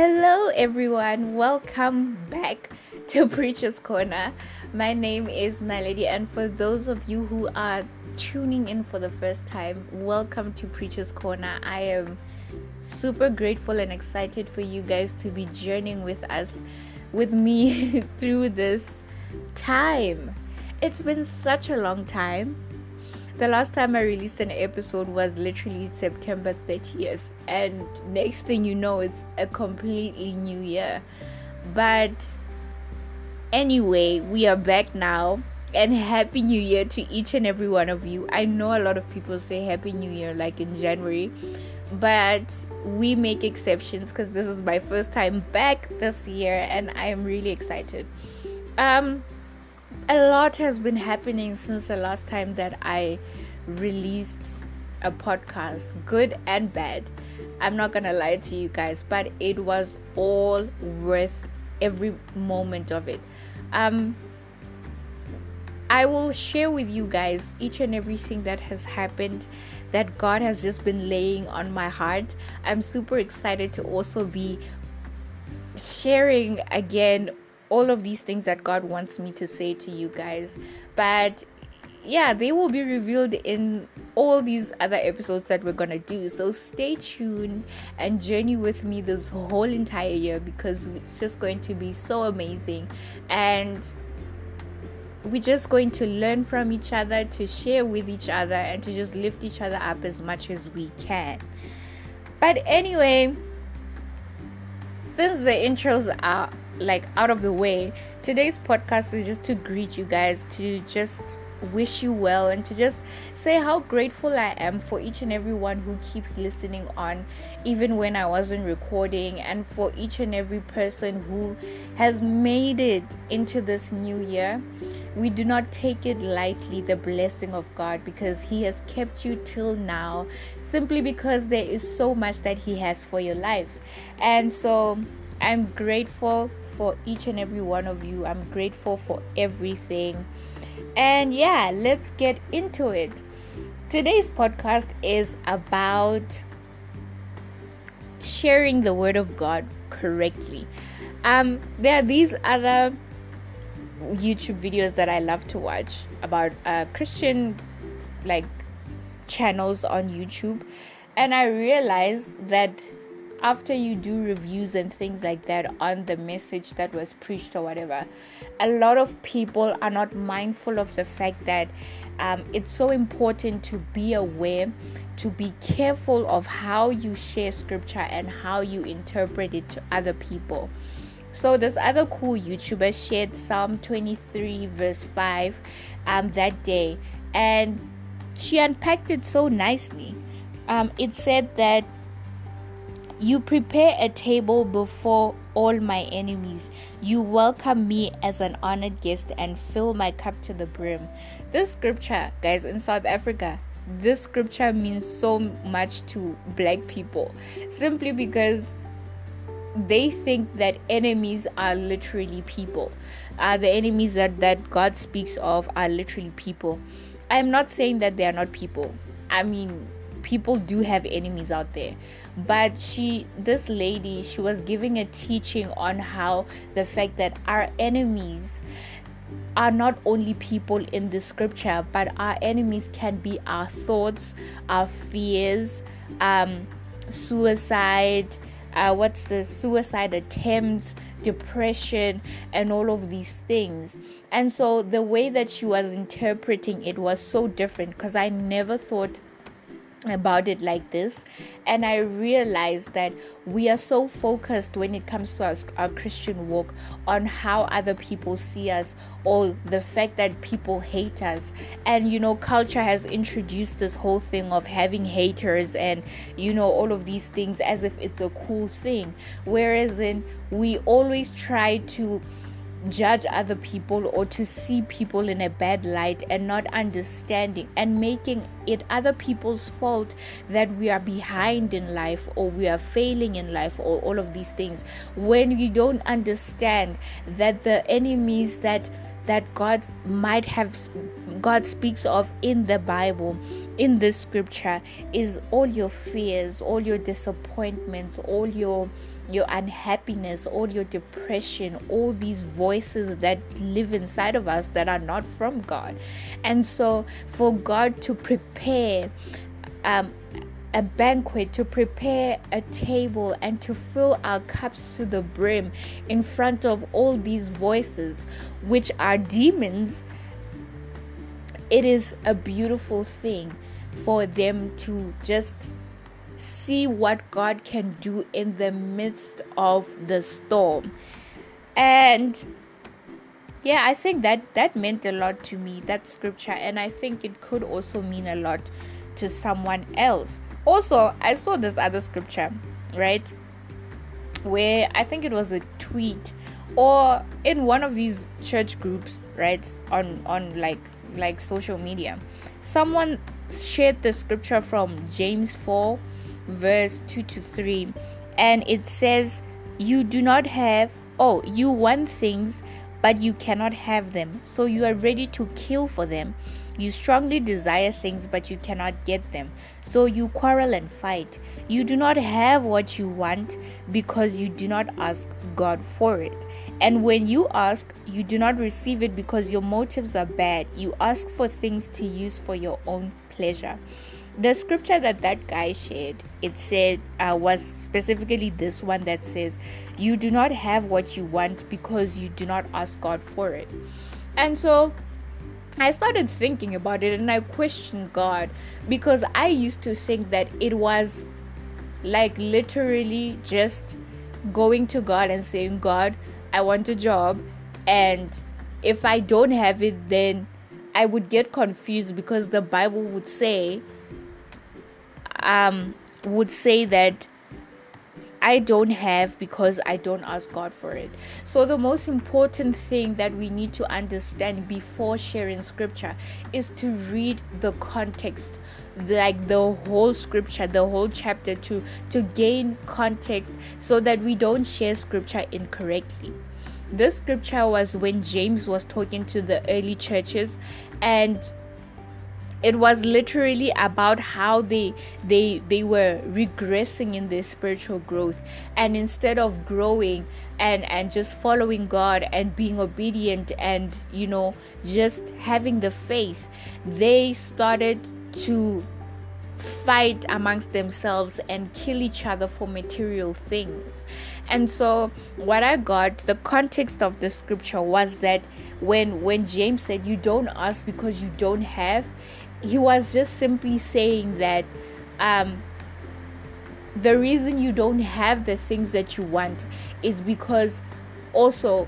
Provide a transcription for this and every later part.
Hello, everyone. Welcome back to Preacher's Corner. My name is Naledi, and for those of you who are tuning in for the first time, welcome to Preacher's Corner. I am super grateful and excited for you guys to be journeying with us, with me through this time. It's been such a long time. The last time I released an episode was literally September 30th and next thing you know it's a completely new year. But anyway we are back now and happy new year to each and every one of you. I know a lot of people say happy new year like in january but we make exceptions because this is my first time back this year and i am really excited. Um a lot has been happening since the last time that i released a podcast good and bad I'm not gonna lie to you guys, but it was all worth every moment of it. Um, I will share with you guys each and everything that has happened that God has just been laying on my heart. I'm super excited to also be sharing again all of these things that God wants me to say to you guys. But yeah, they will be revealed in all these other episodes that we're gonna do. So stay tuned and journey with me this whole entire year because it's just going to be so amazing and we're just going to learn from each other, to share with each other, and to just lift each other up as much as we can. But anyway, since the intros are like out of the way, today's podcast is just to greet you guys, to just wish you well and to just say how grateful I am for each and every one who keeps listening on, even when I wasn't recording, and for each and every person who has made it into this new year. We do not take it lightly, the blessing of God, because He has kept you till now, simply because there is so much that He has for your life. And so I'm grateful for each and every one of you. I'm grateful for everything. And yeah, let's get into it. Today's podcast is about sharing the word of God correctly. Um, there are these other YouTube videos that I love to watch about uh, Christian like channels on YouTube, and I realized that after you do reviews and things like that on the message that was preached or whatever, a lot of people are not mindful of the fact that um, it's so important to be aware, to be careful of how you share scripture and how you interpret it to other people. So this other cool YouTuber shared Psalm 23 verse 5 um, that day, and she unpacked it so nicely. Um, it said that you prepare a table before all my enemies. You welcome me as an honored guest and fill my cup to the brim. This scripture, guys, in South Africa, this scripture means so much to black people simply because they think that enemies are literally people. Uh, the enemies that, that God speaks of are literally people. I'm not saying that they are not people. I mean, people do have enemies out there. But she this lady she was giving a teaching on how the fact that our enemies are not only people in the scripture but our enemies can be our thoughts our fears um suicide uh, what's the suicide attempts depression and all of these things. And so the way that she was interpreting it was so different because i never thought about it like this and i realized that we are so focused when it comes to our, our, christian walk on how other people see us or the fact that people hate us. And you know culture has introduced this whole thing of having haters and you know all of these things as if it's a cool thing. Whereas in we always try to judge other people or to see people in a bad light and not understanding and making it other people's fault that we are behind in life or we are failing in life or all of these things. When we don't understand that the enemies that that God might have God speaks of in the Bible, in this scripture, is all your fears, all your disappointments, all your your unhappiness, all your depression, all these voices that live inside of us that are not from God. And so, for God to prepare um, a banquet, to prepare a table, and to fill our cups to the brim in front of all these voices, which are demons, it is a beautiful thing for them to just see what God can do in the midst of the storm. And yeah, I think that that meant a lot to me, that scripture, and I think it could also mean a lot to someone else. Also, I saw this other scripture, right? Where I think it was a tweet or in one of these church groups, right? On on like like social media. Someone shared the scripture from James 4 verse 2 to 3 and it says you do not have oh you want things but you cannot have them. So you are ready to kill for them. You strongly desire things but you cannot get them. So you quarrel and fight. You do not have what you want because you do not ask god for it and when you ask you do not receive it because your motives are bad. You ask for things to use for your own pleasure. The scripture that that guy shared it said uh, was specifically this one that says you do not have what you want because you do not ask god for it. And so i started thinking about it and i questioned god because i used to think that it was like literally just going to god and saying god i want a job and if i don't have it then i would get confused because the bible would say um, would say that I don't have because I don't ask God for it. So, the most important thing that we need to understand before sharing scripture is to read the context like the whole scripture the whole chapter to to gain context so that we don't share scripture incorrectly. This scripture was when James was talking to the early churches and it was literally about how they they they were regressing in their spiritual growth. And instead of growing and and just following god and being obedient and you know just having the faith they started to fight amongst themselves and kill each other for material things. And so what I got the context of the scripture was that when when James said you don't ask because you don't have he was just simply saying that um, the reason you don't have the things that you want is because also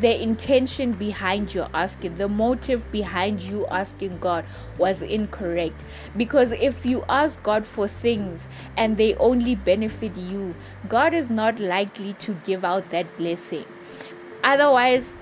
the intention behind your asking, the motive behind you asking God was incorrect. Because if you ask God for things and they only benefit you, God is not likely to give out that blessing. Otherwise,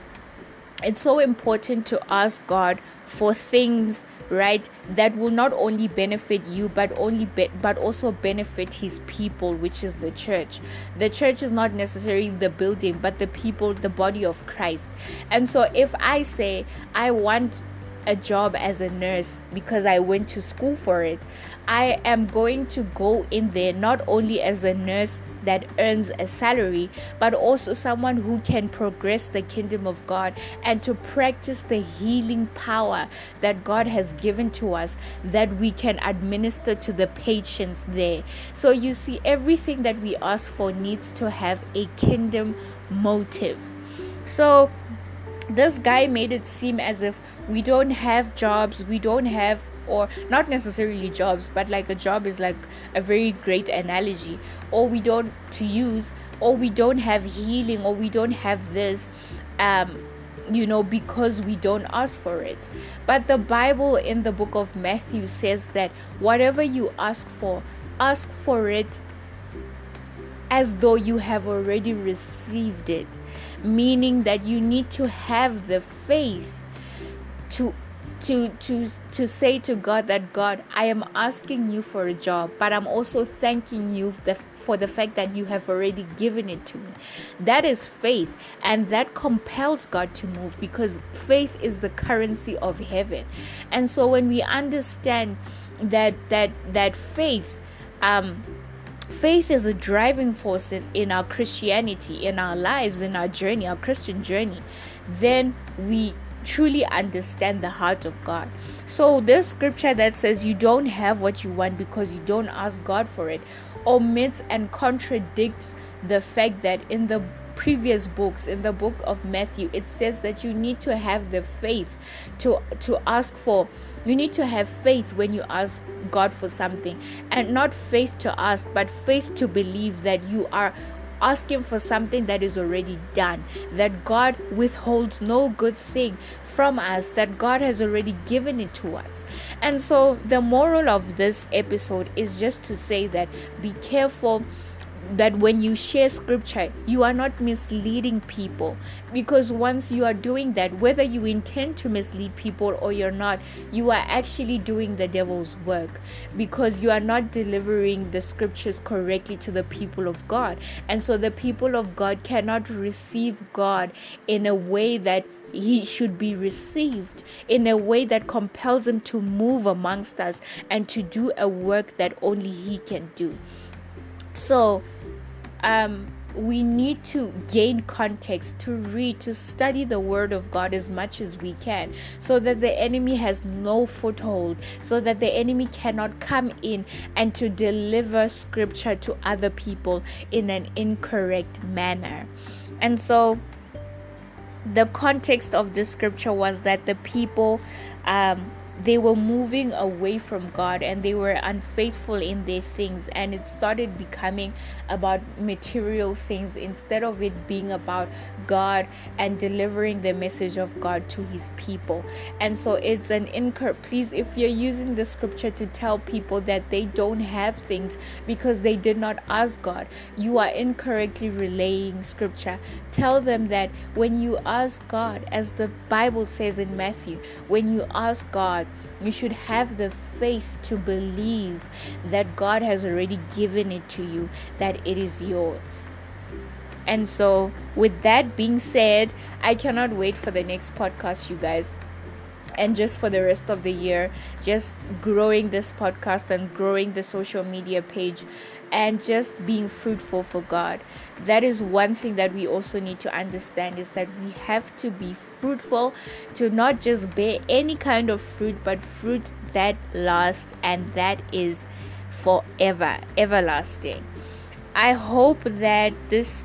it's so important to ask God for things right that will not only benefit you but only be- but also benefit his people which is the church the church is not necessarily the building but the people the body of Christ and so if i say i want a job as a nurse because I went to school for it. I am going to go in there not only as a nurse that earns a salary, but also someone who can progress the kingdom of God and to practice the healing power that God has given to us that we can administer to the patients there. So you see, everything that we ask for needs to have a kingdom motive. So this guy made it seem as if we don't have jobs we don't have or not necessarily jobs but like a job is like a very great analogy. Or we don't to use or we don't have healing or we don't have this um you know because we don't ask for it. But the bible in the book of matthew says that whatever you ask for ask for it as though you have already received it. Meaning that you need to have the faith to to to to say to God that God, I am asking you for a job, but I'm also thanking you the, for the fact that you have already given it to me. That is faith, and that compels God to move because faith is the currency of heaven. And so when we understand that that that faith um faith is a driving force in, in our Christianity, in our lives, in our journey, our Christian journey, then we truly understand the heart of God. So, this scripture that says you don't have what you want because you don't ask God for it omits and contradicts the fact that in the previous books in the book of Matthew it says that you need to have the faith to to ask for you need to have faith when you ask God for something and not faith to ask but faith to believe that you are asking for something that is already done that God withholds no good thing from us that God has already given it to us. And so the moral of this episode is just to say that be careful that when you share scripture, you are not misleading people. Because once you are doing that, whether you intend to mislead people or you're not, you are actually doing the devil's work because you are not delivering the scriptures correctly to the people of God. And so the people of God cannot receive God in a way that he should be received in a way that compels him to move amongst us and to do a work that only he can do. So, um, we need to gain context to read to study the word of god as much as we can so that the enemy has no foothold so that the enemy cannot come in and to deliver scripture to other people in an incorrect manner. And so the context of the scripture was that the people um, they were moving away from God and they were unfaithful in their things, and it started becoming about material things instead of it being about God and delivering the message of God to His people. And so it's an incur. Please, if you're using the scripture to tell people that they don't have things because they did not ask God, you are incorrectly relaying scripture. Tell them that when you ask God, as the Bible says in Matthew, when you ask God, you should have the faith to believe that God has already given it to you, that it is yours. And so, with that being said, I cannot wait for the next podcast, you guys and just for the rest of the year just growing this podcast and growing the social media page and just being fruitful for God that is one thing that we also need to understand is that we have to be fruitful to not just bear any kind of fruit but fruit that lasts and that is forever everlasting. I hope that this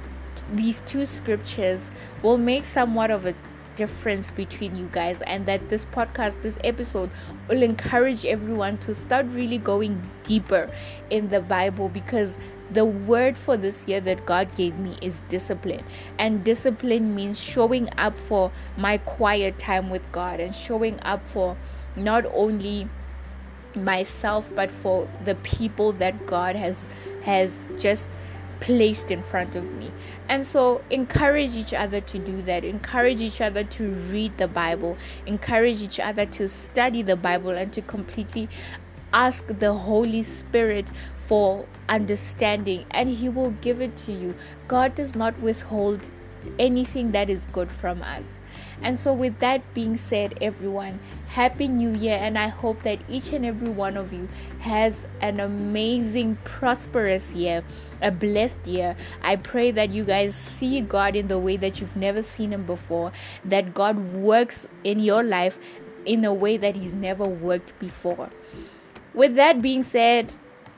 these two scriptures will make somewhat of a difference between you guys and that this podcast this episode will encourage everyone to start really going deeper in the bible because the word for this year that God gave me is discipline. And discipline means showing up for my quiet time with God and showing up for not only myself but for the people that God has has just placed in front of me. And so encourage each other to do that. Encourage each other to read the Bible. Encourage each other to study the Bible and to completely ask the Holy Spirit for understanding and He will give it to you. God does not withhold anything that is good from us. And so, with that being said, everyone, Happy New Year! And I hope that each and every one of you has an amazing, prosperous year, a blessed year. I pray that you guys see God in the way that you've never seen Him before, that God works in your life in a way that He's never worked before. With that being said,